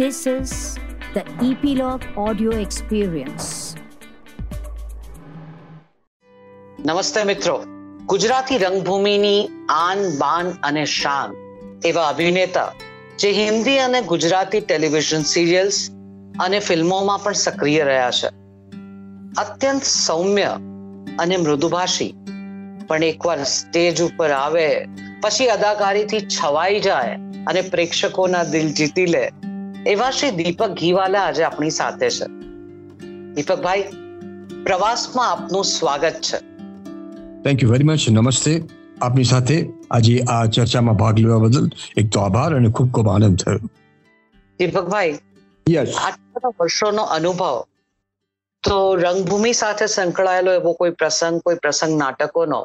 This is the Epilogue Audio Experience. નમસ્તે મિત્રો. ગુજરાતી રંગભૂમિની આન, બાન અને શાન એવા અભિનેતા જે હિન્દી અને ગુજરાતી ટેલિવિઝન સિરિયલ્સ અને ફિલ્મોમાં પણ સક્રિય રહ્યા છે. અત્યંત સૌમ્ય અને મૃદુભાષી. પણ એકવાર સ્ટેજ ઉપર આવે, પછી અદાકારીથી છવાઈ જાય અને પ્રેક્ષકોના દિલ જીતી લે એવા શ્રી દીપક ઘીવાલા આજે આપણી સાથે છે. દીપકભાઈ પ્રવાસમાં આપનું સ્વાગત છે. થેન્ક યુ વેરી મચ નમસ્તે. આપની સાથે આજે આ ચર્ચામાં ભાગ લેવા બદલ એક તો આભાર અને ખૂબ ખૂબ આનંદ થયો. દીપકભાઈ યસ આટલા વર્ષોનો અનુભવ તો રંગભૂમિ સાથે સંકળાયેલો એવો કોઈ પ્રસંગ કોઈ પ્રસંગ નાટકોનો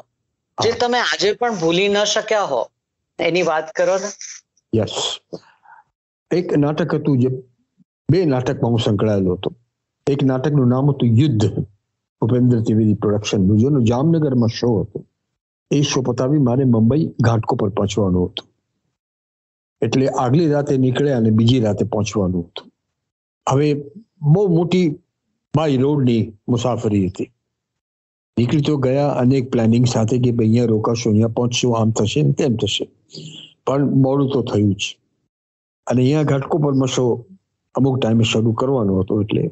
જે તમે આજે પણ ભૂલી ન શક્યા હો એની વાત કરો ને. યસ એક નાટક હતું જે બે નાટકમાં હું સંકળાયેલો હતો. એક નાટકનું નામ હતું યુદ્ધ. ભૂપેન્દ્ર ત્રિવેદી પ્રોડક્શન જેનો જામનગરમાં શો હતો. એ શો પતાવી મારે મુંબઈ ઘાટકો પર પહોંચવાનું હતું. એટલે આગલી રાતે નીકળ્યા અને બીજી રાતે પહોંચવાનું હતું. હવે બહુ મોટી બાય રોડની મુસાફરી હતી. નીકળી તો ગયા અનેક પ્લાનિંગ સાથે કે ભાઈ અહીંયા રોકાશો, અહીંયા પહોંચશું, આમ થશે ને તેમ થશે. પણ મોડું તો થયું જ. અને અહીંયા ઘાટકો પર શો અમુક ટાઈમે શરૂ કરવાનો હતો એટલે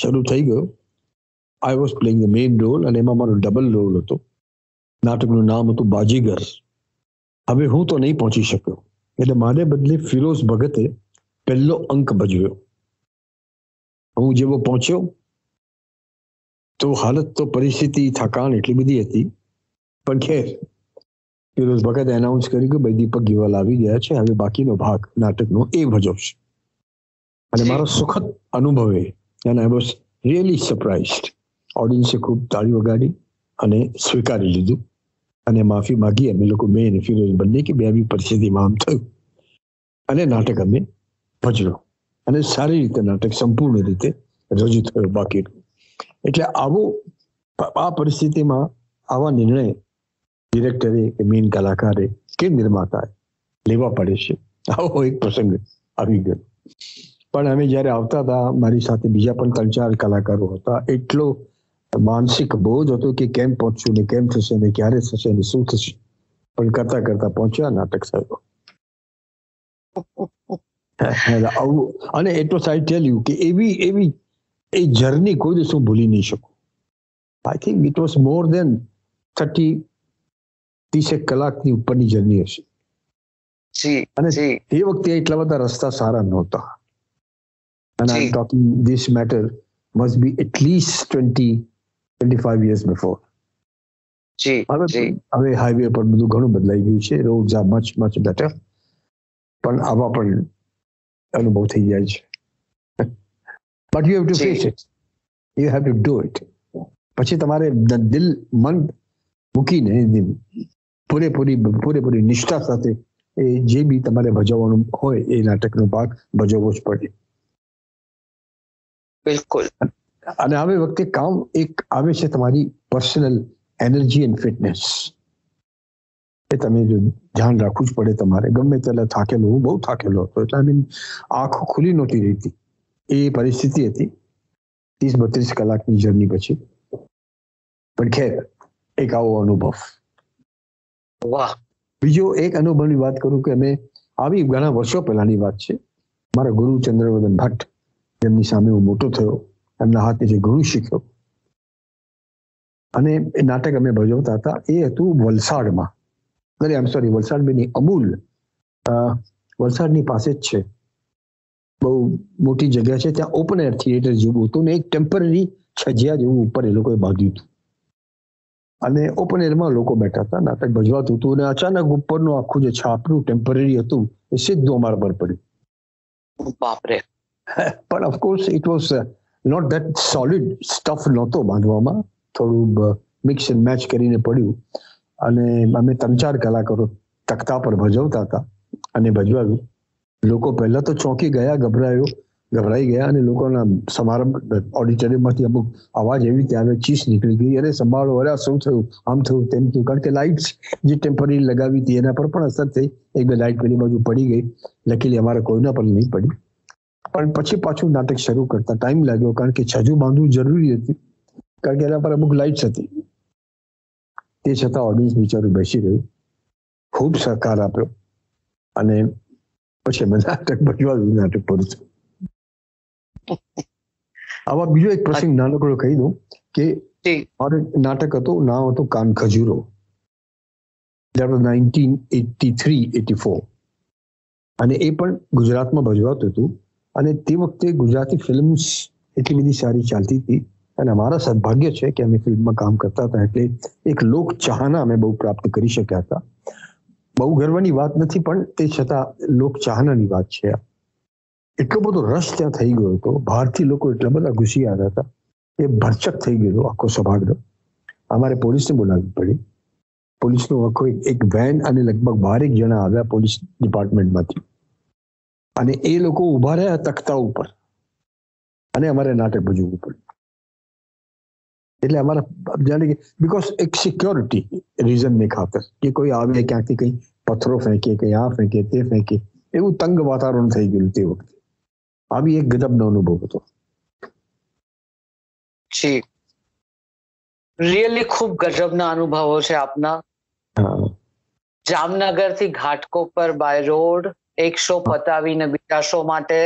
શરૂ થઈ ગયો. I was playing the main role અને એમાં મારો ડબલ રોલ હતો. નાટકનું નામ હતું બાજીગર. હવે હું તો નહીં પહોંચી શક્યો. એટલે મારે બદલે ફિરોઝ ભગતે પહેલો અંક ભજવ્યો. હું જેવો પહોંચ્યો, તો હાલત તો પરિસ્થિતિ થકાણ એટલી બધી હતી. પણ ખેર ફિરોઝ ભગત એનાઉન્સ કર્યું કે ભાઈ દીપક ગીવાલ આવી ગયા છે હવે બાકીનો ભાગ નાટકનો એ ભજવશે. અને મારો સુખદ અનુભવ and I was really surprised ઓડિયન્સે ખૂબ તાળી વગાડી અને સ્વીકારી લીધું. અને માફી માગી અમે લોકો મેં અને ફિરોઝ બંને કે બે બી પરિસ્થિતિમાં આમ થયું. અને નાટક અમે ભજવ્યું. અને સારી રીતે નાટક સંપૂર્ણ રીતે રજૂ થયો બાકીનું એટલે આવો આ પરિસ્થિતિમાં આવા નિર્ણય ડિરેક્ટરે કે મેઇન કલાકારે કે નિર્માતાએ લેવા પડે છે. આવો એક પ્રસંગ આવી ગયો. પણ અમે જ્યારે આવતા હતા, મારી સાથે બીજા પણ ત્રણ ચાર કલાકારો હતા. એટલો માનસિક બોજ હતો કે કેમ પહોંચશું ને કેમ થશે ને ક્યારે થશે ને શું થશે. પણ કરતા કરતા પહોંચ્યા નાટક સાહેબ. અને એટલો સાઈડ ટેલ યુ કે એવી એવી, એ જર્ની કોઈ દિવસ હું ભૂલી નહીં શકું. I think it was more than thirty ત્રીસેક કલાકની ઉપરની જર્ની હશે. અને તે એ વખતે એટલા બધા રસ્તા સારા નહોતા. અને I talking this matter must be at least twenty twenty five years before હવે હવે હાઈવે પર બધું ઘણું બદલાઈ ગયું છે. Road are much much better પણ આવા પણ અનુભવ થઈ જાય છે. But you have to. Face it you have to do it પછી તમારે દિલ મન મૂકીને પૂરેપૂરી પૂરેપૂરી નિષ્ઠા સાથે એ જે બી તમારે ભજવવાનું હોય એ નાટકનો ભાગ ભજવવો જ પડે. બિલકુલ. અને આવે વખતે કામ એક આવે છે તમારી પર્સનલ એનર્જી એન્ડ ફિટનેસ એ તમે જો ધ્યાન રાખવું જ પડે તમારે. ગમે ત્યારે થાકેલો હું બહુ થાકેલો હતો. એટલે આઈ મીન આંખો ખુલી નહોતી રહેતી. એ પરિસ્થિતિ હતી. ત્રીસ બત્રીસ કલાકની જર્ની પછી. પણ ખેર એક આવો અનુભવ. વાહ. બીજો એક અનુભવની વાત કરું કે અમે આવી ઘણા વર્ષો પહેલાની વાત છે. મારા ગુરુ ચંદ્રવર્ધન ભટ્ટ જેમની સામે હું મોટો થયો. એમના હાથે જે ઘણું શીખ્યો. અને એ નાટક અમે ભજવતા હતા. એ હતું વલસાડમાં. અરે આમ સોરી વલસાડ બી નહીં અમૂલ વલસાડની પાસે જ છે. બહુ મોટી જગ્યા છે. ત્યાં ઓપન એર થિયેટર જેવું હતું ને એક ટેમ્પરરી છજિયા જેવું ઉપર એ લોકોએ બાંધ્યું હતું. અને ઓપન એરમાં લોકો બેઠા હતા નાટક ભજવાતું હતું અને અચાનક ઉપરનું આખું જે છાપરું ટેમ્પરરી હતું એ સીધું અમારા પર પડ્યું. બાપરે. પણ of course it was not that solid stuff નહોતો બાંધવામાં. થોડું મિક્સ એન્ડ મેચ કરીને પડ્યું. અને અમે ત્રણ ચાર કલાકારો તખતા પર ભજવતા હતા અને ભજવાયું. લોકો પહેલા તો ચોંકી ગયા ગભરાયો. ગભરાઈ ગયા અને લોકોના સમારંભ ઓડિટોરિયમમાંથી અમુક અવાજ એવી ત્યાં ચીસ નીકળી ગઈ, અરે સંભાળો, અરે શું થયું, આમ થયું, તેમ થયું. કારણ કે લાઇટ જે ટેમ્પરરી લગાવી હતી, એના પર પણ અસર થઈ. એક બે લાઇટ પેલી બાજુ પડી ગઈ. લકીલી અમારે કોઈના પર નહીં પડી. પણ પછી પાછું નાટક શરૂ કરતા ટાઈમ લાગ્યો, કારણ કે છજુ બાંધવું જરૂરી હતું. કારણ કે એના પર અમુક લાઇટ્સ હતી. તે છતાં ઓડિયન્સ બિચારું બેસી રહ્યું ખૂબ સહકાર આપ્યો. અને પછી અમે નાટક ભજવા નાટક પૂરું થયું આવા બીજો એક પ્રસંગ નાનકડો કહી દઉં કે મારે નાટક હતું નામ હતું કાન ખજૂરો. Nineteen eighty three eighty four અને એ પણ ગુજરાતમાં ભજવાતું હતું. અને તે વખતે ગુજરાતી ફિલ્મ્સ એટલી બધી સારી ચાલતી હતી. અને અમારા સદભાગ્ય છે કે અમે ફિલ્મમાં કામ કરતા હતા એટલે એક લોક ચાહના અમે બહુ પ્રાપ્ત કરી શક્યા હતા. બહુ ગર્વની વાત નથી પણ તે છતાં લોક ચાહનાની વાત છે આ. એટલો બધો રસ ત્યાં થઈ ગયો હતો. બહારથી લોકો એટલા બધા ઘૂસી આવ્યા હતા એ ભરચક થઈ ગયો આખો સભાગૃહ. અમારે પોલીસને બોલાવવી પડી. પોલીસનો આખો એક- વેન અને લગભગ બારેક જણા આવ્યા પોલીસ ડિપાર્ટમેન્ટમાંથી. અને એ લોકો ઊભા રહ્યા તખતા ઉપર. અને અમારે નાટક ભજવવું પડ્યું. એટલે અમારા જાણે કે બિકોઝ એક સિક્યોરિટી રીઝન ને ખાતર કે કોઈ આવે ક્યાંકથી કંઈ પથ્થરો ફેંકે, કંઈ આ ફેંકે, તે ફેંકે, એવું તંગ વાતાવરણ થઈ ગયું તે વખતે. આવી એક ગજબનો અનુભવ હતો જી રિયલી ખૂબ ગજબના અનુભવો છે આપના જામનગરથી ઘાટકોપર બાય રોડ એક શો પતાવીને બીજા શો માટે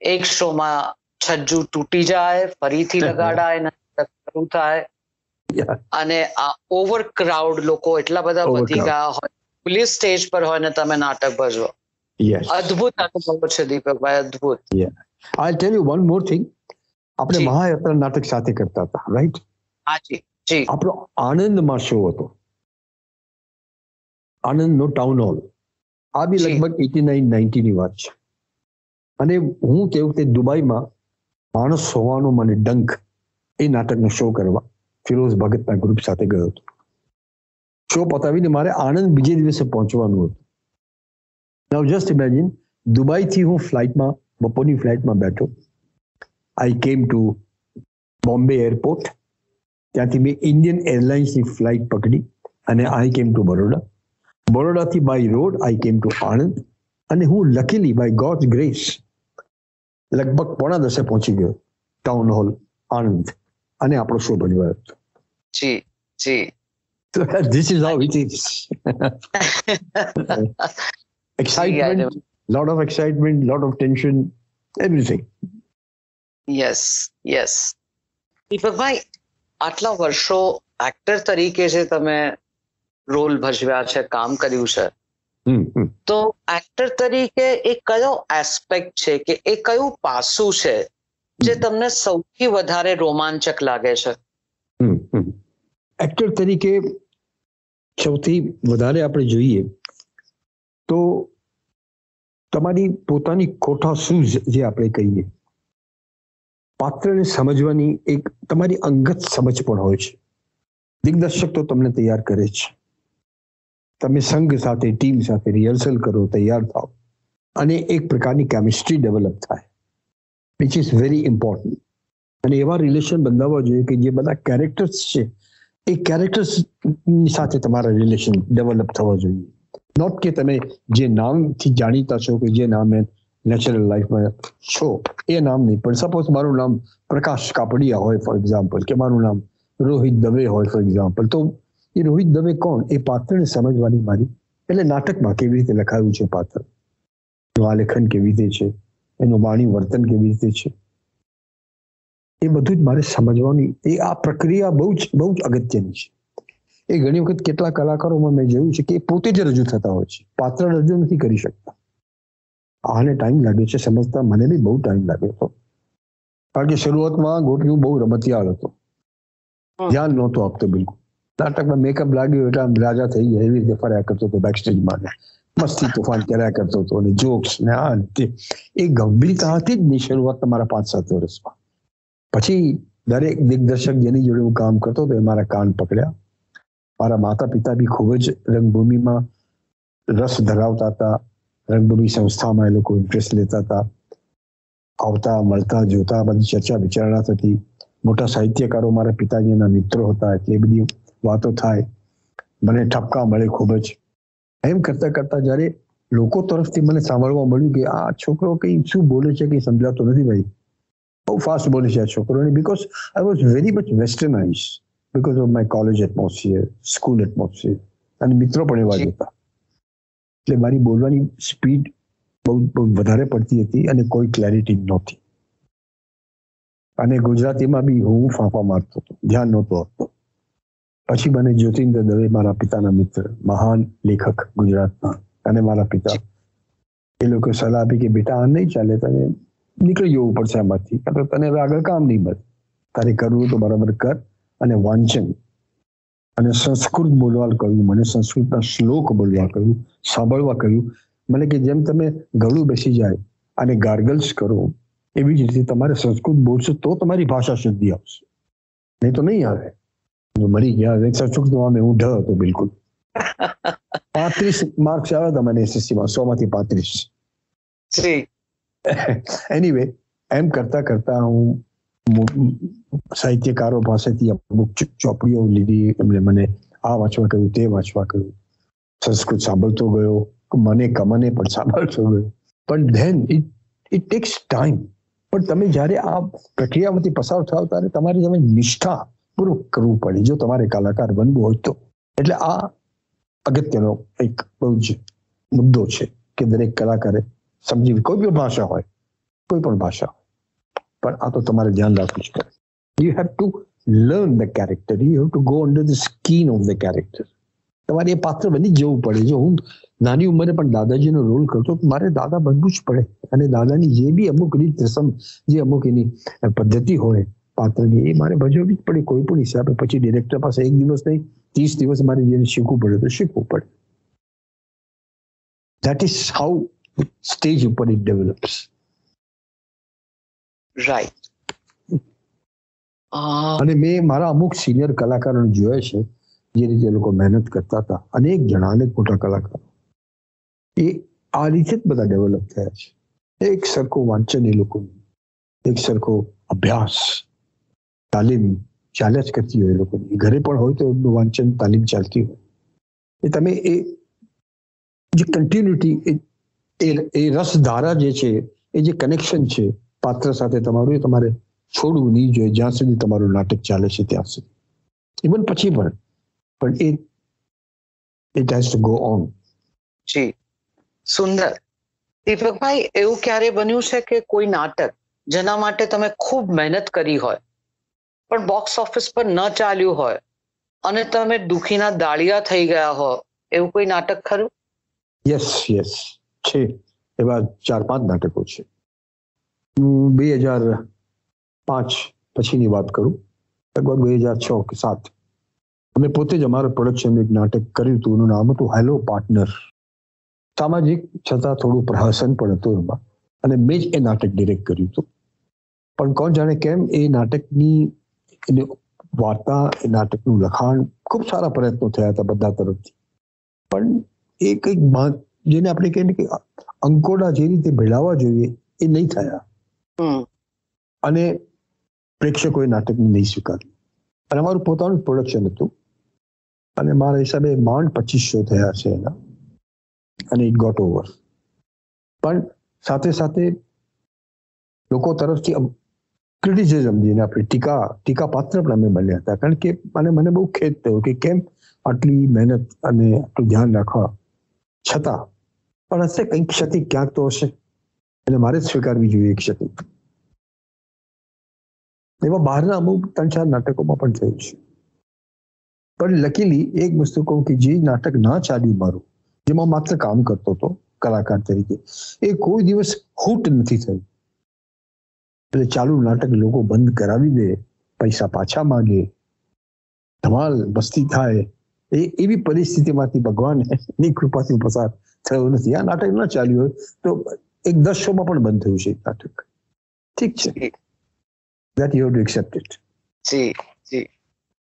એક શો માં છજ્જુ તૂટી જાય ફરીથી લગાડાય શરૂ થાય. અને આ ઓવર ક્રાઉડ લોકો એટલા બધા વધી ગયા હોય પોલીસ સ્ટેજ પર હોય ને તમે નાટક ભજવો. અદ્ભુત અનુભવ છે દીપકભાઈ અદ્ભુત. I tell you one more thing આપણે મહાયાત્રા નાટક સાથે કરતા હતા રાઈટ હાજી જી આપણો આનંદમાં શો હતો. આનંદનો ટાઉન હોલ આ બી લગભગ એટી નાઇનની વાત છે. અને હું તે વખતે દુબઈમાં માણસ હોવાનો મને ડંક એ નાટકનો શો કરવા ફિરોઝ ભગતના ગ્રુપ સાથે ગયો હતો. શો પતાવીને મારે આણંદ બીજે દિવસે પહોંચવાનું હતું. નાઉ જસ્ટ ઇમેજિન દુબઈથી હું ફ્લાઇટમાં બપોરની ફ્લાઇટમાં બેઠો. આઈ કેમ ટુ બોમ્બે એરપોર્ટ ત્યાંથી મેં ઇન્ડિયન એરલાઇન્સની ફ્લાઇટ પકડી અને I came to Baroda બરોડાથી by road I came to Anand અને હું લકીલી બાય ગોડ ગ્રેસ લગભગ પોણા દસે પહોંચી ગયો ટાઉન હોલ આણંદ અને આપણો શો ભજવાયો જી જી. This is how it is excitement lot of excitement lot of tension everything. Yes yes Deepakbhai આટલા વર્ષો એક્ટર તરીકે જે તમે રોલ ભજવ્યા છે કામ કર્યું છે. તો એક્ટર તરીકે એ કયો એસ્પેક્ટ છે કે એ કયું પાસું છે જે તમને સૌથી વધારે રોમાંચક લાગે છે. એક્ટર તરીકે સૌથી વધારે આપણે જોઈએ તો તમારી પોતાની કોઠા શૂઝ જે આપણે કહીએ, પાત્રને સમજવાની એક તમારી અંગત સમજ પણ હોય છે. દિગ્દર્શક તો તમને તૈયાર કરે છે. તમે સંઘ સાથે, ટીમ સાથે રિહર્સલ કરો, તૈયાર થાઓ. અને એક પ્રકારની કેમિસ્ટ્રી ડેવલપ થાય. વિચ ઇઝ વેરી ઇમ્પોર્ટન્ટ અને એવા રિલેશન બંધાવવા જોઈએ કે જે બધા કેરેક્ટર્સ છે, એ કેરેક્ટર્સ સાથે તમારા રિલેશન ડેવલપ થવા જોઈએ. નોટ કે તમે જે નામથી જાણીતા છો કે જે નામે નેચરલ લાઈફમાં છો, એ નામ નહીં. પણ સપોઝ મારું નામ પ્રકાશ કાપડિયા હોય ફોર એક્ઝામ્પલ કે મારું નામ રોહિત દવે હોય ફોર એક્ઝામ્પલ તો એ રોહિત દવે કોણ? એ પાત્રને સમજવાની મારી, એટલે નાટકમાં કેવી રીતે લખાયું છે પાત્ર? એનું આલેખન કેવી રીતે છે? એનું વાણી વર્તન કેવી રીતે છે? એ બધું જ મારે સમજવાની, એ આ પ્રક્રિયા બહુ જ બહુ જ અગત્યની છે. એ ઘણી વખત કેટલા કલાકારોમાં મેં જોયું છે કે એ પોતે જ રજૂ થતા હોય છે. પાત્ર રજૂ નથી કરી શકતા. આને ટાઈમ લાગે છે સમજતા મને બી બહુ ટાઈમ લાગ્યો હતો કારણ કે શરૂઆતમાં ગોઠવ્યું બહુ રમતિયાળ હતો. ધ્યાન નહોતો આપતો બિલકુલ. નાટકમાં મેકઅપ લાગ્યું એટલે આમ રાજા થઈ ગયા. એવી રીતે ફર્યા કરતો હતો બેક સ્ટેજમાં મસ્તી તોફાન કર્યા કરતો હતો અને જોક્સ ને આ તે એ ગંભીરતાથી જ નહીં શરૂઆત તમારા પાંચ સાત વર્ષમાં. પછી દરેક દિગ્દર્શક જેની જોડે હું કામ કરતો હતો એ મારા કાન પકડ્યા. મારા માતા પિતા બી ખૂબ જ રંગભૂમિમાં રસ ધરાવતા હતા રંગભૂમિ સંસ્થામાં એ લોકો ઇન્ટરેસ્ટ લેતા હતા આવતા મળતા જોતા બધી ચર્ચા વિચારણા થતી મોટા સાહિત્યકારો મારા પિતાજીના મિત્રો હતા એટલે એ બધી વાતો થાય મને ઠપકા મળે ખૂબ જ એમ કરતા કરતા જ્યારે લોકો તરફથી મને સાંભળવા મળ્યું કે આ છોકરો કઈ શું બોલે છે કઈ સમજાતો નથી ભાઈ બહુ ફાસ્ટ બોલે છે આ છોકરો અને because I was very much westernise because of my college atmosphere school atmosphere અને મિત્રો પણ એવા જ હતા. એટલે મારી બોલવાની સ્પીડ બહુ બહુ વધારે પડતી હતી અને કોઈ ક્લેરિટી નહોતી. અને ગુજરાતીમાં બી હું ફાંફા મારતો હતો. ધ્યાન નહોતો આપતો. પછી મને જ્યોતિન્દ્ર દવે મારા પિતાના મિત્ર મહાન લેખક ગુજરાતના. અને મારા પિતા એ લોકો સલાહ આપી કે બેટા આ નહીં ચાલે તને નીકળી જવું પડશે આમાંથી. તો તને હવે આગળ કામ નહીં મળે. તારે કરવું તો બરાબર કર. અને વાંચન. અને સંસ્કૃત બોલવા કહ્યું મને સંસ્કૃતના શ્લોક બોલવા કહ્યું સાંભળવા કહ્યું. મને કે જેમ તમે ગળું બેસી જાય અને ગાર્ગલ્સ કરો એવી જ રીતે તમારે સંસ્કૃત બોલશો તો તમારી ભાષા શુદ્ધિ આવશે. નહીં તો નહીં આવે. મરી ગયા સંસ્કૃતમાં હું ઢ હતો બિલકુલ. પાંત્રીસ માર્ક્સ આવ્યા હતા મને એસએસસી માં સો માંથી પાંત્રીસ. એનીવે એમ કરતા કરતા હું સાહિત્યકારો પાસેથી અમુક ચોપડીઓ લીધી. એમણે મને આ વાંચવા કહ્યું, તે વાંચવા કહ્યું. સંસ્કૃત સાંભળતો ગયો. મને કમને પણ સાંભળતો ગયો. પણ then it it takes time પણ તમે જ્યારે આ પ્રક્રિયામાંથી પસાર થાવ ત્યારે તમારી તમે નિષ્ઠા પૂરું કરવું પડે. જો તમારે કલાકાર બનવું હોય તો. એટલે આ અગત્યનો એક બહુ જ મુદ્દો છે કે દરેક કલાકારે સમજી કોઈ પણ ભાષા હોય, કોઈ પણ ભાષા પણ આ તો તમારે ધ્યાન રાખવું જ પડે. You have to learn the character you have to go under the skin of the character તમારે એ પાત્ર બની જવું પડે. જો હું નાની ઉંમરે પણ દાદાજીનો રોલ કરતો મારે દાદા બનવું જ પડે. અને દાદાની જે બી અમુક રીત, રસમ, જે અમુક એની પદ્ધતિ હોય પાત્રની, એ મારે ભજવવી જ પડે. કોઈ પણ હિસાબે. પછી ડિરેક્ટર પાસે એક દિવસ નહીં, ત્રીસ દિવસ મારે જેને શીખવું પડે તો શીખવું પડે. દેટ ઇઝ હાઉ સ્ટેજ ઉપર ઇટ ડેવલપ્સ રાઈટ અને મેં મારા અમુક સિનિયર કલાકારોને જોયા છે જે રીતે લોકો મહેનત કરતા હતા અનેક જણા અનેક મોટા કલાકારો. એ આ રીતે જ બધા ડેવલપ થયા છે. એક સરખું વાંચન એ લોકોનું એક સરખો અભ્યાસ તાલીમ ચાલ્યા જ કરતી હોય એ લોકોની. ઘરે પણ હોય તો વાંચન તાલીમ ચાલતી હોય. એ તમે એ જે કન્ટિન્યુટી એ રસધારા જે છે એ જે કનેક્શન છે પાત્ર સાથે તમારું એ તમારે છોડવું નહીં જોઈએ. જ્યાં સુધી તમારું નાટક ચાલે છે ત્યાં સુધી. ઇવન પછી પણ. પણ એ it has to go on જી. સુંદર. દીપકભાઈ એવું ક્યારે બન્યું છે કે કોઈ નાટક જેના માટે તમે ખૂબ મહેનત કરી હોય પણ બોક્સ ઓફિસ પર ન ચાલ્યું હોય અને તમે દુખીના દાળિયા થઈ ગયા હો એવું કોઈ નાટક ખરું? યસ યસ છે. એવા ચાર પાંચ નાટકો છે. બે હજાર પાંચ પછીની વાત કરું. લગભગ બે હજાર છ કે સાત. અમે પોતે જ અમારા પ્રોડક્શન એક નાટક કર્યું હતું. એનું નામ હતું હેલો પાર્ટનર સામાજિક છતાં થોડું પ્રહસન પણ હતું એમાં. અને મેં જ એ નાટક ડિરેક્ટ કર્યું હતું. પણ કોણ જાણે કેમ એ નાટકની વાર્તા, એ નાટકનું લખાણ ખૂબ સારા પ્રયત્નો થયા હતા બધા તરફથી. પણ એ કંઈક જેને આપણે કહીએ કે અંકોડા જે રીતે ભેળાવા જોઈએ, એ નહીં થયા. અને પ્રેક્ષકોએ નાટકને નહીં સ્વીકાર્યું. અને અમારું પોતાનું પ્રોડક્શન હતું. અને મારા હિસાબે માંડ પચીસ શો થયા છે એના. અને ઇટ ગોટ ઓવર પણ સાથે સાથે લોકો તરફથી ક્રિટિસિઝમ જેને આપણે ટીકા ટીકા પાત્ર પણ અમે બન્યા હતા. કારણ કે મને મને બહુ ખેદ થયો કે કેમ આટલી મહેનત અને આટલું ધ્યાન રાખવા છતાં પણ હશે કંઈક ક્ષતિ ક્યાંક તો હશે. એટલે મારે જ સ્વીકારવી જોઈએ ક્ષતિ એવા બહારના અમુક ત્રણ ચાર નાટકોમાં પણ થયું છે. પણ લકીલી એક વસ્તુ કહું કે જે નાટક ના ચાલ્યું મારું, જેમાં માત્ર કામ કરતો હતો, કલાકાર તરીકે, એ કોઈ દિવસ ખૂટ નથી થયું. એટલે ચાલુ નાટક લોકો બંધ કરાવી દે, પૈસા પાછા માંગે, ધમાલ મસ્તી થાય, એ એવી પરિસ્થિતિમાંથી ભગવાનની કૃપાથી પસાર થયો નથી. આ નાટક ના ચાલ્યું હોય તો એક દસ શોમાં પણ બંધ થયું છે નાટક. ઠીક છે. That you have to accept it જી જી.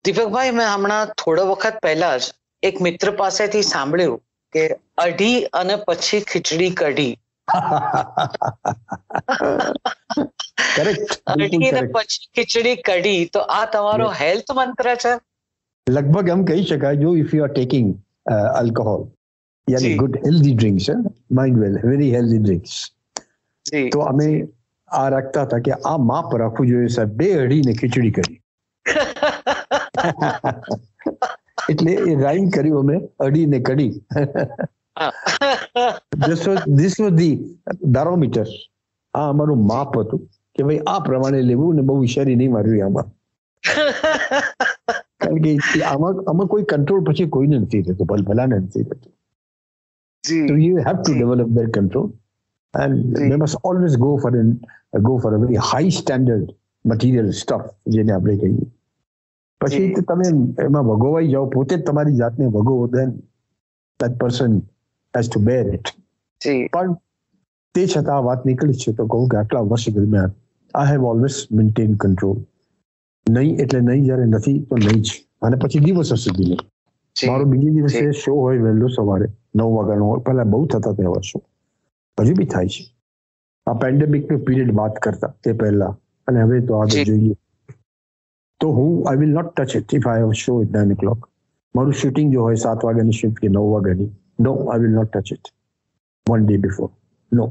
દીપકભાઈ મેં હમણાં થોડો વખત પહેલા જ એક મિત્ર પાસેથી સાંભળ્યું કે અઢી અને પછી ખીચડી કઢી. ખીચડી કઢી. તો આ તમારો હેલ્થ મંત્ર છે? લગભગ એમ કહી શકાય જો if you are taking alcohol G. Good healthy drinks છે mind well very healthy drinks તો અમે આ રાખતા હતા કે આ માપ રાખવું જોઈએ સાહેબ બે અઢીને ખીચડી કરી એટલે એ રાઈમ કર્યું અમે અઢીને this was the barometer આ અમારું માપ હતું કે ભાઈ આ પ્રમાણે લેવું ને બહુ હોશિયારી નહીં મારવી આમાં કારણ કે આમાં આમાં કોઈ કંટ્રોલ પછી કોઈને નથી રહેતું ભલ ભલાને નથી રહેતો So you have to Ji. develop that control, and Ji. they must always go for an go for a very high standard material stuff જેને આપણે કહીએ પછી Ji. તો તમે એમાં ભગોવાઈ જાઓ પોતે જ તમારી જાતને ભગવો then that person has to bear it. જી। પણ તે છતાં આ વાત નીકળી છે તો કહું કે આટલા વર્ષ દરમિયાન I have always maintain control નહીં એટલે નહીં જ્યારે નથી તો નહીં જ. અને પછી દિવસો સુધી નહીં. જી। મારો બીજે દિવસે જી. શો હોય વહેલો સવારે. નવ વાગ્યાનો હોય પહેલાં બહુ થતા તેવા વર્ષો. હજુ બી થાય છે. આ પેન્ડેમિક નો પીરિયડ વાત કરતા તે પહેલા. અને હવે તો આગળ જોઈએ. તો હું I will not touch it if I show it nine o'clock મારું શૂટિંગ જો હોય સાત વાગ્યાની શિફ્ટ કે નવ વાગ્યાની no I will not touch it one day before no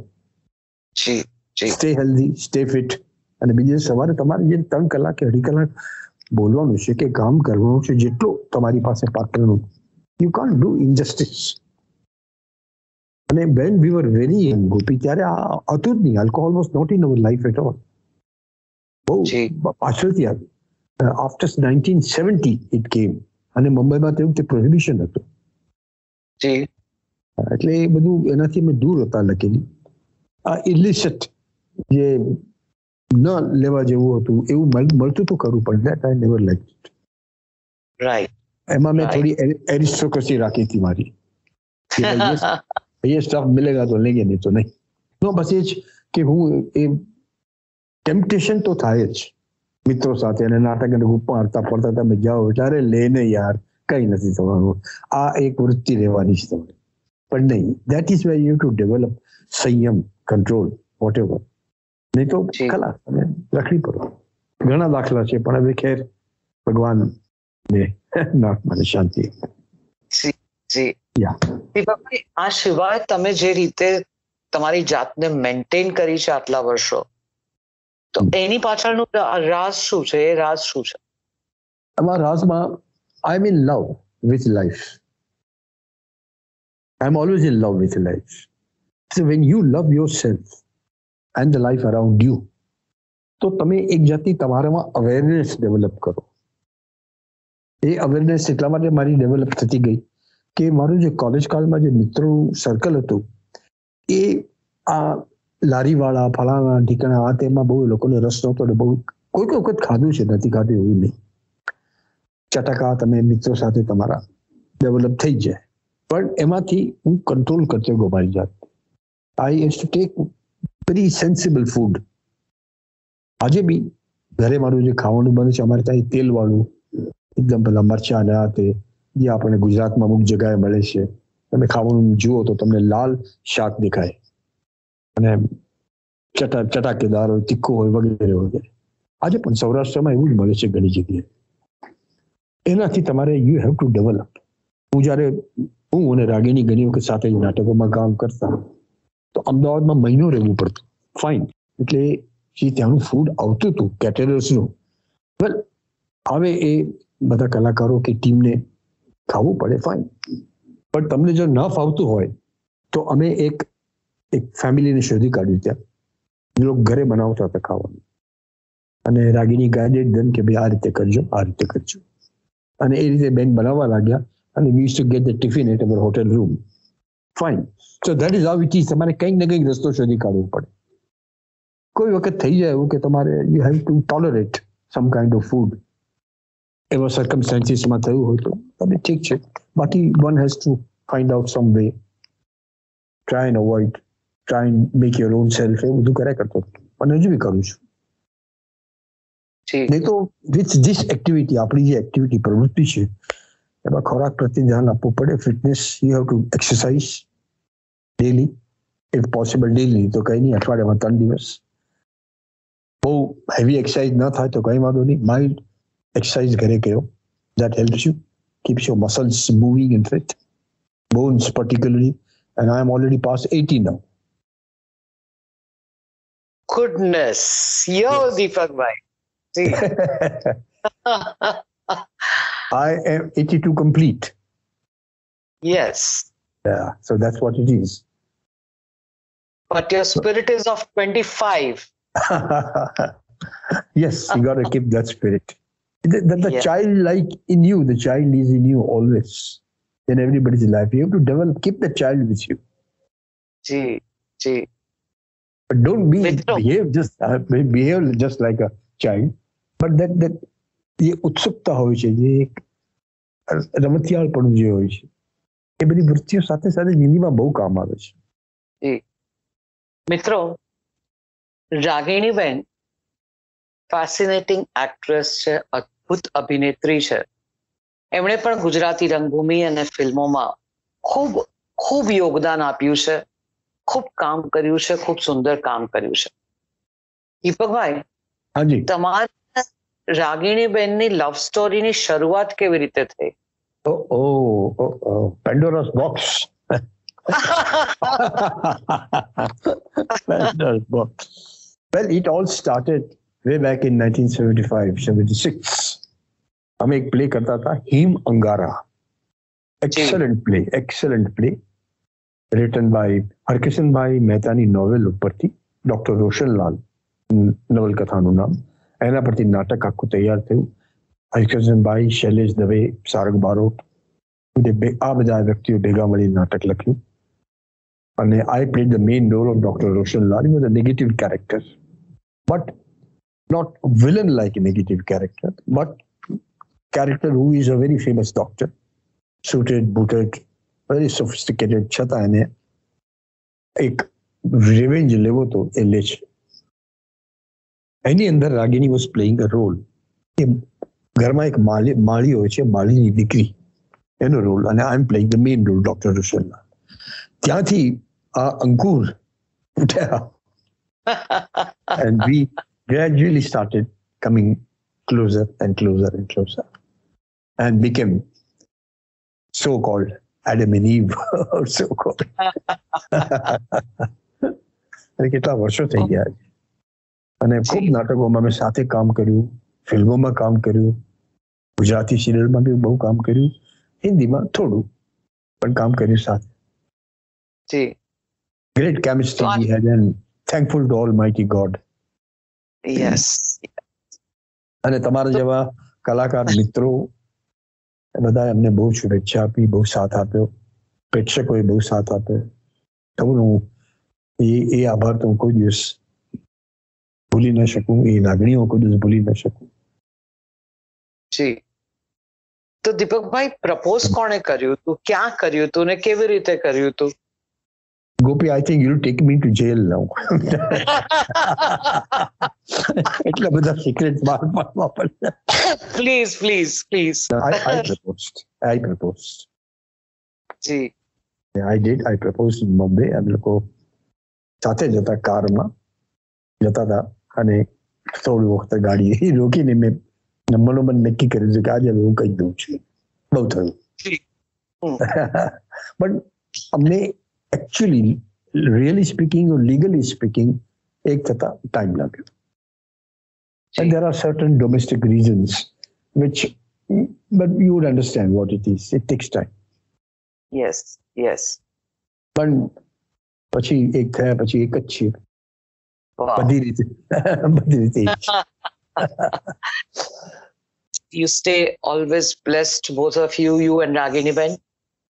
stay healthy stay fit અને બીજે સવારે તમારે જે ત્રણ કલાક કે અઢી કલાક બોલવાનું છે કે કામ કરવાનું છે જેટલું તમારી પાસે પાત્રનું યુ કાન્ટ ડુ ઇનજસ્ટિસ અને બેન વી વર વેરી યંગ ગોપી ત્યારે આ હતું જ નહીં. Alcohol was not in our life at all બહુ પાછળથી આવ્યું આફ્ટર નાઇન્ટીન સેવન્ટી ઇટ કેમ અને મુંબઈમાં તેવું તે પ્રોહિબિશન હતું. એટલે એ બધું એનાથી અમે દૂર હતા લખેલી આ ઇલિસિટ જે ન લેવા જેવું હતું એવું મળતું તો ખરું પણ that I never like right એમાં મેં થોડી એરિસ્ટોક્રસી રાખી હતી મારી. ये ये स्टफ मिलेगा तो लेंगे नहीं तो नहीं નો બસ એ જ કે હું એ ટેમ્પટેશન તો થાય જ મિત્રો સાથે અને નાટક અને ગ્રુપમાં હરતા ફરતા તમે જાઓ એટલે અરે લઈને યાર કઈ નથી થવાનું આ એક વૃત્તિ રહેવાની છે તમારે પણ નહીં that is where you to develop સંયમ કંટ્રોલ વોટ એવર નહીં તો જી. ખલાસ તમે રખડી પડો ઘણા દાખલા છે પણ હવે ખેર ભગવાન ને નાક મને શાંતિ જી યા દીપકભાઈ આ સિવાય તમે જે રીતે તમારી જાતને મેન્ટેન કરી છે આટલા વર્ષો તો એની પાછળનું રાજ શું છે? એ રાજ શું છે? એમાં રાજમાં I mean love with life I am always in love with life so when you love yourself and the life around you તો તમે એક જાતની તમારામાં અવેરનેસ ડેવલપ કરો. એ અવેરનેસ એટલા માટે મારી ડેવલપ થતી ગઈ કે મારું જે કોલેજ કાળમાં જે મિત્રો સર્કલ હતું, એ આ લારીવાળા, ફલાણા ઠીકાણા આ તેમાં બહુ લોકોને રસ નહોતો એટલે બહુ કોઈ કોઈ વખત ખાધું છે, નથી ખાધું એવું નહીં. ચટકા તમે મિત્રો સાથે તમારા ડેવલપ થઈ જાય. પણ એમાંથી હું કંટ્રોલ કરતો ગયો મારી જાત. I used to take very sensible food આજે બી ઘરે મારું જે ખાવાનું બને છે, અમારે ત્યાં તેલ વાળું એકદમ પેલા મરચા ને આ તે જે આપણને ગુજરાતમાં અમુક જગ્યાએ મળે છે. તમે ખાવાનું જુઓ તો તમને લાલ શાક દેખાય. અને ચટા, ચટાકેદાર હોય, તીખું હોય, વગેરે વગેરે. આજે પણ સૌરાષ્ટ્રમાં એવું જ મળે છે ઘણી જગ્યાએ. એનાથી તમારે યુ હેવ ટુ ડેવલપ હું જ્યારે, હું અને રાગીની ઘણી વખત સાથે નાટકોમાં કામ કરતા, તો અમદાવાદમાં મહિનો રહેવું પડતું. ફાઇન એટલે જે ત્યાંનું ફૂડ આવતું હતું કેટરર્સનું વેલ હવે એ બધા કલાકારો કે ટીમને ખાવું પડે ફાઇન પણ તમને જો ન ફાવતું હોય, તો અમે એક એક ફેમિલીને શોધી કાઢ્યું ત્યાં. એ લોકો ઘરે બનાવતા હતા ખાવાનું. અને રાગીની ગાઈડેડ ધન કે ભાઈ આ રીતે કરજો, આ રીતે કરજો. અને એ રીતે બેન બનાવવા લાગ્યા અને we to get the tiffin at our hotel room fine so that is how it is તમારે કંઈક ને કંઈક રસ્તો શોધી કાઢવો પડે. કોઈ વખત થઈ જાય એવું કે તમારે you have to tolerate some kind of food એવા સર્કમસ્ટાન્સીસમાં થયું હોય તો. તમે ઠીક છે. બાકી one has to find out some way try and avoid try and make your own self એ બધું કર્યા કરતો. અને હજુ બી કરું છું. નહીં તો વિથ ધીસ એક્ટિવિટી આપણી જે એક્ટિવિટી પ્રવૃત્તિ છે એમાં ખોરાક પ્રત્યે ધ્યાન આપવું પડે. Fitness you have to exercise daily if possible daily તો કઈ નહીં અઠવાડિયામાં ત્રણ દિવસ. બહુ હેવી એક્સરસાઇઝ ન થાય તો કઈ વાંધો નહીં. માઇલ્ડ એક્સરસાઇઝ ઘરે કર્યો. That helps you keeps your muscles moving and fit, bones particularly. And I'm already past 80 now. Goodness. Yo, yes. Deepak Bhai. I am 82 complete. Yes. Yeah, so that's what it is. But your spirit is of 25. yes, you got to keep that spirit. The, the, the Yeah. child, like in you, the child is in you always. In everybody's life, you have to develop, keep the child with you. Gee, gee. But don't be With- behave just uh, behave just like a child. But that that એ ઉત્સુકતા હોય છે જે એક રમતિયાળપણું જે હોય છે એ બધી વૃત્તિઓ સાથે સાથે જિંદગીમાં બહુ કામ આવે છે મિત્રો રાગિણીબેન ફેસિનેટિંગ એક્ટ્રેસ છે અદ્ભુત અભિનેત્રી છે. એમણે પણ ગુજરાતી રંગભૂમિ અને ફિલ્મોમાં ખૂબ ખૂબ યોગદાન આપ્યું છે. ખૂબ કામ કર્યું છે ખૂબ સુંદર કામ કર્યું છે. દીપકભાઈ હાજી. તમારી રાગિણીબેનની લવ સ્ટોરીની શરૂઆત કેવી રીતે થઈ? ઓ Pandora's box. Well, it all started way back in 1975, 76. हम एक प्ले करता था Him Angara excellent play excellent play written by Harkishan ભાઈ મહેતાની નોવેલ ઉપરથી ડોક્ટર રોશનલાલ નવલકથાનું નામ એના પરથી નાટક આખું તૈયાર થયું હરકિશનભાઈ શૈલેષ દવે સારંગ બારોટ બધે બે- આ બધા વ્યક્તિઓ ભેગા મળી નાટક લખ્યું અને I played the main role of doctor Roshanlal He was a negative character but not villain like a negative character but character who is a very famous doctor suited booted very sophisticated છતાં એને એક revenge લેવો તો એ લે છે એની અંદર Ragini was playing a role એ ઘરમાં એક માળી માળી હોય છે માળીની દીકરી એનો રોલ અને I am playing the main role doctor Roshanlal ત્યાંથી આ અંકુર ઉઠ્યા and we gradually started coming closer and closer and closer and became so called Adam and Eve or so called અને કેટલા વર્ષો થઈ ગયા છે અને ખૂબ નાટકોમાં મેં સાથે કામ કર્યું ફિલ્મોમાં કામ કર્યું ગુજરાતી સિરિયલમાં બી બહુ કામ કર્યું હિન્દીમાં થોડું પણ કામ કર્યું સાથે જી great chemistry we had and thankful to almighty god yes અને તમારા જેવા કલાકાર મિત્રો બધા એમને બહુ શુભેચ્છા આપી બહુ સાથ આપ્યો. પ્રેક્ષકોએ બહુ સાથ આપ્યો. તમને હું એ એ આભાર તો હું કોઈ દિવસ ભૂલી ન શકું એ લાગણીઓ કોઈ દિવસ ભૂલી ન શકું. જી. તો દીપકભાઈ પ્રપોઝ કોણે કર્યું હતું? ક્યાં કર્યું હતું ને કેવી રીતે કર્યું હતું? Gopi I think you take me to jail now એટલા બધા સિક્રેટ બહાર પાડવા પડે please please please I proposed I proposed G. I did I propose in Bombay અમે લોકો સાથે જતા કારમાં. જતા હતા. અને થોડી વખત ગાડી રોકીને મેં મનોમન નક્કી કર્યું છે કે આજે હવે હું કહી દઉં છું. બહુ થયું. બટ અમને Actually really speaking legally speaking એક થતા ટાઈમ લાગ્યો જી. And there are certain domestic reasons which, but you would understand what it is. It takes time. Yes yes પણ પછી એક થયા પછી એક જ છીએ વાહ બધી રીતે બધી રીતે એક છે. you stay always blessed both of you you and ragini ben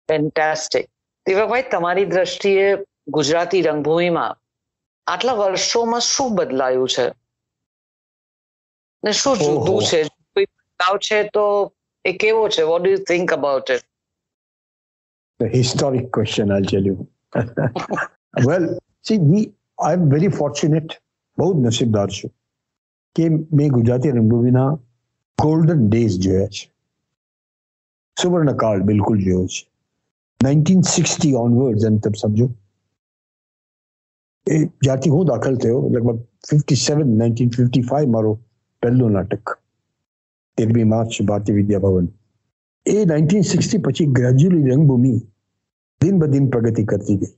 fantastic દીપકભાઈ તમારી દ્રષ્ટિએ ગુજરાતી રંગભૂમિમાં આટલા વર્ષોમાં શું બદલાયું છે? ને શું જુદું છે? કોઈ બદલાવ છે તો એ કેવો છે? What do you think about it The historic question, I'll tell you. well, see, we, I'm very fortunate, બહુ જ નસીબદાર છું કે મેં ગુજરાતી રંગભૂમિના ગોલ્ડન ડેઝ જોયા છે. સુવર્ણકાળ બિલકુલ જોયો છે. નાઇન્ટીન સિક્સટી ઓનવર્ડ્સ અને તમે સમજો એ જ્યારથી હું દાખલ થયો લગભગ fifty seven nineteen fifty five મારો પહેલું નાટક તેરમી માર્ચ ભારતીય વિદ્યા ભવન એ નાઇન્ટીન સિક્સટી પછી ગ્રેજ્યુઅલી રંગભૂમિ દિન બ દિન પ્રગતિ કરતી ગઈ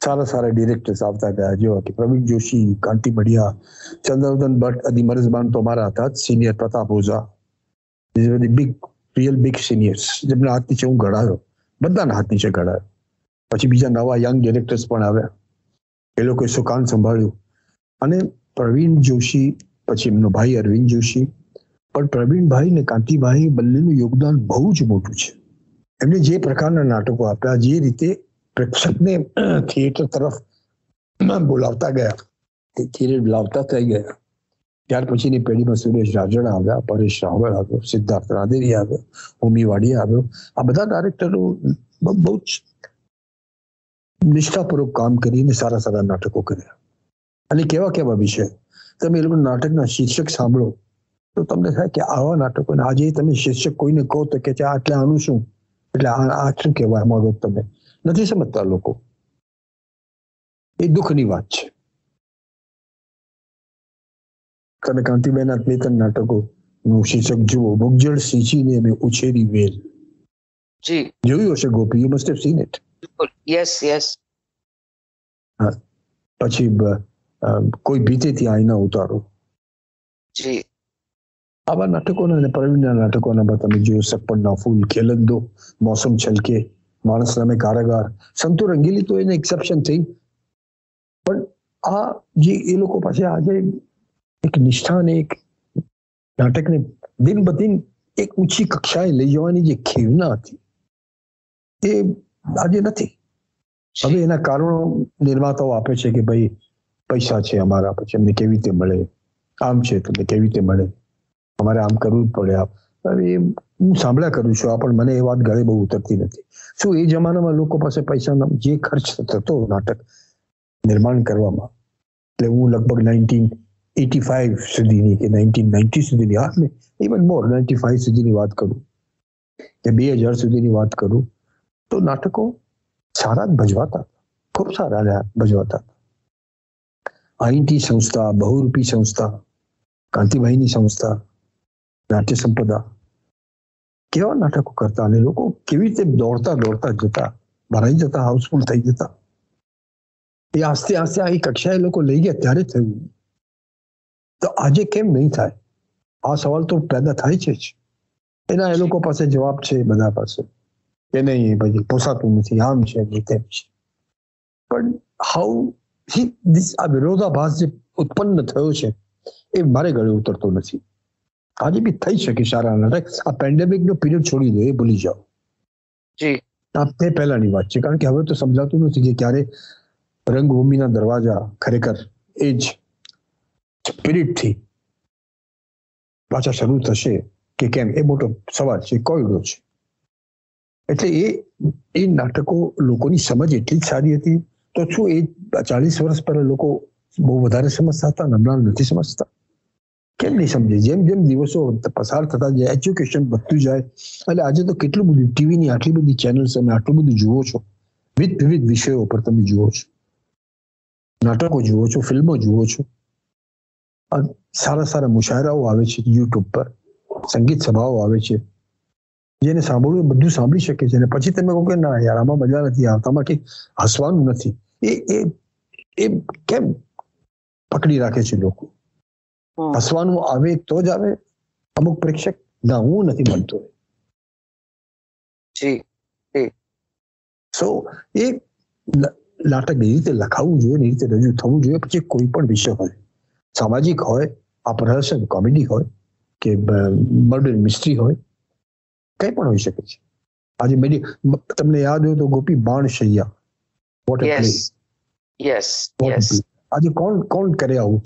સારા સારા ડિરેક્ટર્સ આવતા ગયા જેવા કે પ્રવીણ જોશી કાંતિ બઢિયા ચંદ્રવર્ધન ભટ્ટ અદી મરઝબાન તો અમારા હતા senior Pratap Ojha big real big seniors જેમના હાથ નીચે હું ઘડાયો બધાના હાથ નીચે ઘડાયો પછી બીજા નવા યંગ ડિરેક્ટર્સ પણ આવ્યા. એ લોકોએ સુકાન સંભાળ્યું? અને પ્રવીણ જોશી, પછી એમનો ભાઈ અરવિંદ જોશી. પણ પ્રવીણભાઈ ને કાંતિભાઈ બંનેનું યોગદાન બહુ જ મોટું છે. એમને જે પ્રકારના નાટકો આપ્યા, જે રીતે પ્રેક્ષકને થિયેટર તરફ બોલાવતા ગયા થિયેટર લાવતા થઈ ગયા. ત્યાર પછીની પેઢીમાં સુરેશ રાજણ આવ્યા, પરેશ રાવળ આવ્યો, સિદ્ધાર્થ રાદેરી આવ્યો હોમી આવ્યો. આ બધા ડાયરેક્ટરો બહુ જ નિષ્ઠાપૂર્વક કામ કરીને સારા સારા નાટકો કર્યા. અને કેવા કેવા વિષય તમે એ લોકો નાટકના શીર્ષક સાંભળો, તો તમને થાય કે આવા નાટકો આજે તમે શીર્ષક કોઈને કહો તો કે આટલે આનું શું? એટલે આ શું કહેવાય? મારો તમે. નથી સમજતા લોકો. એ દુઃખની વાત છે. તમે કાંતિબેન આત્મેતન નાટકો નું શીર્ષક જુઓ. બુગજળ સિંચીને અને ઉછેરી વેલ. જી. જોયું હશે Gopi? You must have seen it yes yes પછી કોઈ ભીતેથી આઈના ઉતારો. જી. આવા નાટકોના અને પ્રવીણના નાટકોના તમે જોયું સપડના ફૂલ ખેલંદો મોસમ છલકે માણસ નામે કારાગાર. સંતો રંગીલી તો એને એક્સેપ્શન થઈ. પણ આ જે એ લોકો પાસે આજે એક નિષ્ઠાને એક નાટકને દિન બદિન એક ઊંચી કક્ષાએ લઈ જવાની જે ખેવના હતી એ આજે નથી. હવે એના કારણો નિર્માતાઓ આપે છે કે ભાઈ પૈસા છે અમારા પછી અમને કેવી રીતે મળે આમ છે તમને કેવી રીતે મળે અમારે આમ કરવું જ પડે. હવે હું સાંભળ્યા કરું છું પણ મને એ વાત ગળે બહુ ઉતરતી નથી. શું એ જમાનામાં લોકો પાસે પૈસા જે ખર્ચ થતો નાટક નિર્માણ કરવામાં એટલે હું લગભગ નાઇન્ટીન એટી ફાઈવ સુધીની કે નાઇન્ટીન નાઇન્ટી સુધીની હા ને ઇવન મોર નાઇન્ટી ફાઈવ સુધીની વાત કરું કે બે હજાર સુધીની વાત કરું તો નાટકો સારા જ ભજવાતા ખૂબ સારા ભજવાતા આઈટી સંસ્થા બહુરૂપી સંસ્થા કાંતિભાઈની સંસ્થા નાટ્ય સંપદા કેવા નાટકો કરતા અને લોકો કેવી રીતે દોડતા દોડતા જતા ભરાઈ જતા હાઉસફુલ થઈ જતા એ આસ્તે આસ્તે આ કક્ષાએ લોકો લઈ ગયા ત્યારે થયું તો આજે કેમ નહીં થાય? આ સવાલ તો પેદા થાય છે જ. એના એ લોકો પાસે જવાબ છે બધા પાસે. કે નહીં પછી પોસાતું નથી આમ છે તેમ છે. પણ હાઉ આ વિરોધાભાસ જે ઉત્પન્ન થયો છે એ મારે ગળે ઉતરતો નથી. આજે બી થઈ શકે સારા નાટક આ પેન્ડેમિક નો પીરિયડ છોડી દો એ ભૂલી જાઓ. જી. આ તે પહેલાની વાત છે. કારણ કે હવે તો સમજાતું નથી કે ક્યારે રંગભૂમિના દરવાજા ખરેખર એ જ સ્પિરિટથી પાછા શરૂ થશે કે કેમ? એ મોટો સવાલ છે, કોયડો છે. એટલે એ એ નાટકો લોકોની સમજ એટલી જ સારી હતી. તો શું એ ચાલીસ વર્ષ પહેલા લોકો બહુ વધારે સમજતા હતા હમણાં નથી સમજતા? કેમ નહીં સમજે? જેમ જેમ દિવસો પસાર થતા જાય, એજ્યુકેશન વધતું જાય એટલે આજે તો કેટલું બધું ટીવીની આટલી બધી ચેનલ્સ તમે આટલું બધું જુઓ છો. વિવિધ વિવિધ વિષયો પર તમે જુઓ છો. નાટકો જુઓ છો, ફિલ્મો જુઓ છો. સારા સારા મુશાયરાઓ આવે છે યુટ્યુબ પર સંગીત સભાઓ આવે છે જેને સાંભળવું બધું સાંભળી શકે છે. અને પછી તમે કહો કે ના યાર આમાં મજા નથી આવતામાં કે હસવાનું નથી. એ એ એ કેમ પકડી રાખે છે લોકો? હસવાનું આવે તો જ આવે અમુક પ્રેક્ષક ના હું નથી બનતો જી સો એ નાટક એ રીતે લખાવવું જોઈએ એ રીતે રજૂ થવું જોઈએ પછી કોઈ પણ વિષય હોય. સામાજિક હોય અપરહસન કોમેડી હોય કે મર્ડર મિસ્ટ્રી હોય કઈ પણ હોઈ શકે છે. આજે મેડી તમને યાદ હોય તો ગોપી બાણ શૈયા. વોટ યસ યસ યસ આજે કોણ કોણ કરે આવું?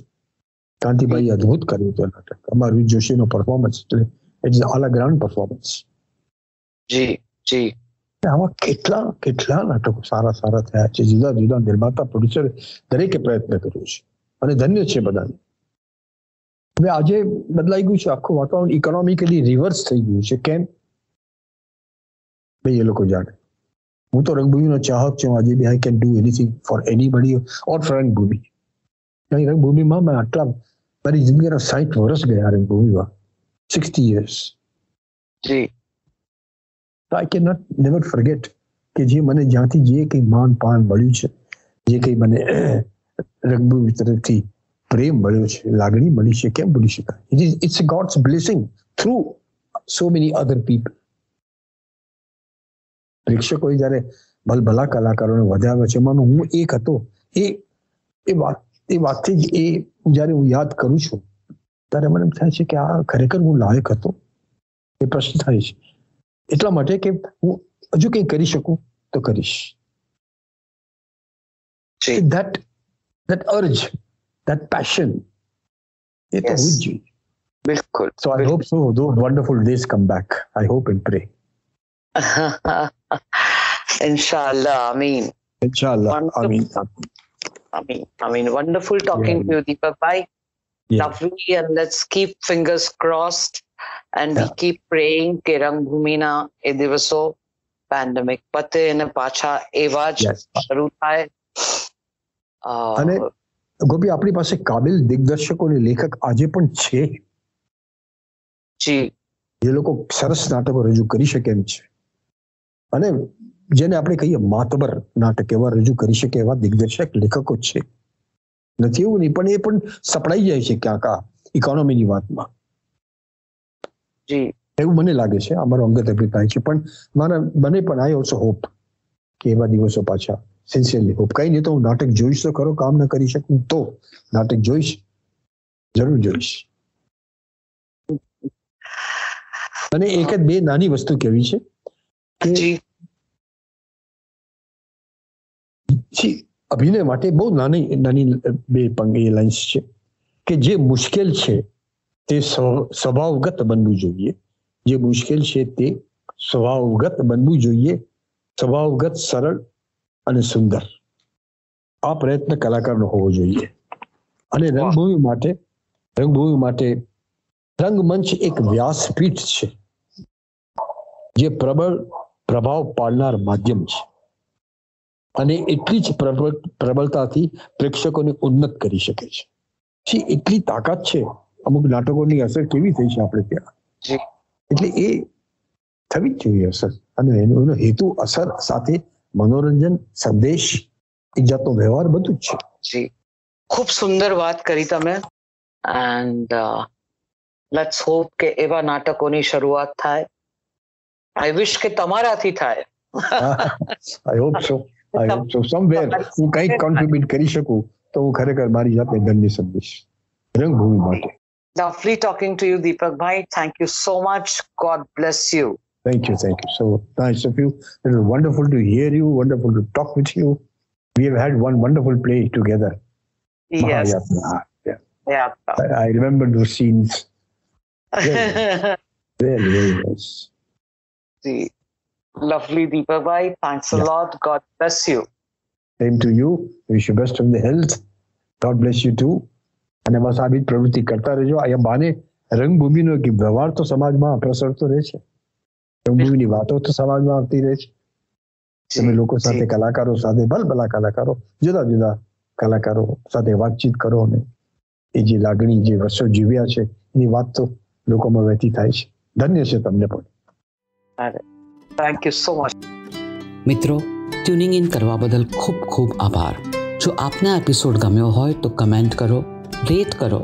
કાંતિભાઈ અદ્ભુત કર્યું હતું નાટક. અમારું જોશીનો પરફોર્મન્સ એટલે it is all a grand performance જી જી. આવા કેટલા કેટલા નાટકો સારા સારા થયા છે. જુદા જુદા નિર્માતા પ્રોડ્યુસર દરેકે પ્રયત્ન કર્યો છે. અને ધન્ય છે બધાને. હવે આજે બદલાઈ ગયું છે આખું વાતાવરણ ઇકોનોમિકલી રિવર્સ થઈ ગયું છે. કેમ? ભાઈ એ લોકો જાણે. હું તો રંગભૂમિનો ચાહક છું. આજે બી I can do anything for anybody or for રંગભૂમિ. અહીં રંગભૂમિમાં મેં આટલા મારી જિંદગીના સાઠ વર્ષ ગયા રંગભૂમિમાં. સિક્સટી યર્સ જી. I cannot never forget કે જે મને જ્યાંથી જે કંઈ માન પાન મળ્યું છે જે કંઈ મને રંગભૂમિ તરફથી પ્રેમ મળ્યો છે લાગણી મળી છે કેમ ભૂલી શકાય? It is it's God's blessing through so many other people પ્રેક્ષકોએ જ્યારે ભલભલા કલાકારોને વધાવ્યા છે એમાંનો હું એક હતો. એ એ વાત એ વાતથી જ એ જ્યારે હું યાદ કરું છું ત્યારે મને એમ થાય છે કે આ ખરેખર હું લાયક હતો. એ પ્રશ્ન થાય છે. એટલા માટે કે હું હજુ કંઈ કરી શકું તો કરીશ. that that urge that passion એ તો Yes. હોવું જ જોઈએ બિલકુલ so i hope so those wonderful days come back i hope and pray inshallah i mean inshallah i Wonderful. mean i mean i mean wonderful talking Yeah. to you deepak bhai yeah. lovely and let's keep fingers crossed and we Yeah. keep praying કે રંગભૂમિના એ દિવસો pandemic પતે અને પાછા એવા જ Yes. શરૂ થાય અ, અને ગોપી આપણી પાસે કાબિલ દિગ્દર્શકો અને લેખક આજે પણ છે. જી. જે લોકો સરસ નાટકો રજૂ કરી શકે એમ છે. અને જેને આપણે કહીએ માતબર નાટક એવા રજૂ કરી શકે એવા દિગ્દર્શક લેખકો છે. નથી એવું નહીં પણ એ પણ સપડાઈ જાય છે ક્યાંક આ ઇકોનોમીની વાતમાં. જી. એવું મને લાગે છે અમારો અંગત અભિપ્રાય છે પણ મારા મને પણ આઈ ઓલસો હોપ કે એવા દિવસો પાછા સિન્સિયરલી હોપ કઈ નહીં તો હું નાટક જોઈશ તો ખરો કામ ન કરી શકું તો. નાટક જોઈશ? જરૂર જોઈશ. અને એક જ બે નાની વસ્તુ કેવી છે કે અભિનય માટે બહુ નાની નાની બે પંગી લાઇન્સ છે કે જે મુશ્કેલ છે તે સ્વ- સ્વભાવગત બનવું જોઈએ. જે મુશ્કેલ છે તે સ્વભાવગત બનવું જોઈએ. સ્વભાવગત સરળ અને સુંદર. આ પ્રયત્ન કલાકારનો હોવો જોઈએ. અને રંગભૂમિ માટે રંગભૂમિ માટે રંગમંચ એક વ્યાસપીઠ છે જે પ્રબળ પ્રભાવ પાડનાર માધ્યમ છે. અને એટલી જ પ્રબળ પ્રબળતાથી પ્રેક્ષકોને ઉન્નત કરી શકે છે. જે એટલી તાકાત છે? અમુક નાટકોની અસર કેવી થઈ છે આપણે ત્યાં? એટલે એ થવી જ જોઈએ અસર. અને એનો એનો હેતુ અસર સાથે મનોરંજન સંદેશ એક જાતનો વ્યવહાર બધું જ છે. જી. ખૂબ સુંદર વાત કરી તમે. એન્ડ લેટ્સ હોપ કે એવા નાટકોની શરૂઆત થાય. આઈ વિશ કે તમારાથી થાય. I hope so I hope so somewhere હું કંઈક કોન્ટ્રીબ્યુટ કરી શકું તો હું ખરેખર મારી જાતને ધન્ય સમજીશ. રંગભૂમિ માટે. Lovely talking to you, Deepak Bhai. Thank you so much. God bless you. Thank you, thank you. So nice of you. It was wonderful to hear you, wonderful to talk with you. We have had one wonderful play together. Yes. Mahayatna. Yeah. Yeah. I, I remember those scenes. Very, very nice. See. Lovely, Deepak Bhai. Thanks a Yeah. lot. God bless you. Same to you. Wish you best of the health. God bless you too. અને બસ આવી જ પ્રવૃત્તિ કરતા રહેજો અહીંયા બાને રંગભૂમિનો એક વ્યવહાર તો સમાજમાં પ્રસરતો રહે છે રંગભૂમિની વાતો તો સમાજમાં આવતી રહે છે. તમે લોકો સાથે કલાકારો સાથે ભલભલા કલાકારો જુદા જુદા કલાકારો સાથે વાતચીત કરો અને એ જે લાગણી જે વર્ષો જીવ્યા છે એની વાત તો લોકોમાં વહેતી થાય છે. ધન્ય છે તમને પણ. થેન્ક યુ સો મચ મિત્રો ટ્યુનિંગ ઇન કરવા બદલ ખૂબ ખૂબ આભાર. જો આપને એપિસોડ ગમ્યો હોય તો કમેન્ટ કરો રેટ કરો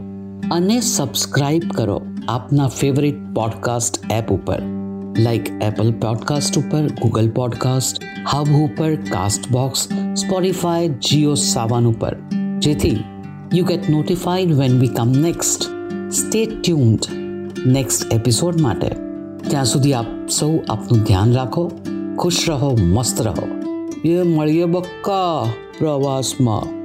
અને સબસ્ક્રાઇબ કરો આપના ફેવરિટ પોડકાસ્ટ એપ ઉપર. લાઈક એપલ પોડકાસ્ટ ઉપર ગૂગલ પોડકાસ્ટ હબ ઉપર કાસ્ટ બોક્સ સ્પોટીફાય જીઓ સાવન ઉપર. જેથી you get notified when we come next stay tuned next episode માટે. ત્યાં સુધી આપ સૌ આપનું ધ્યાન રાખો, ખુશ રહો, મસ્ત રહો. એ મળીએ બક્કા પ્રવાસમાં.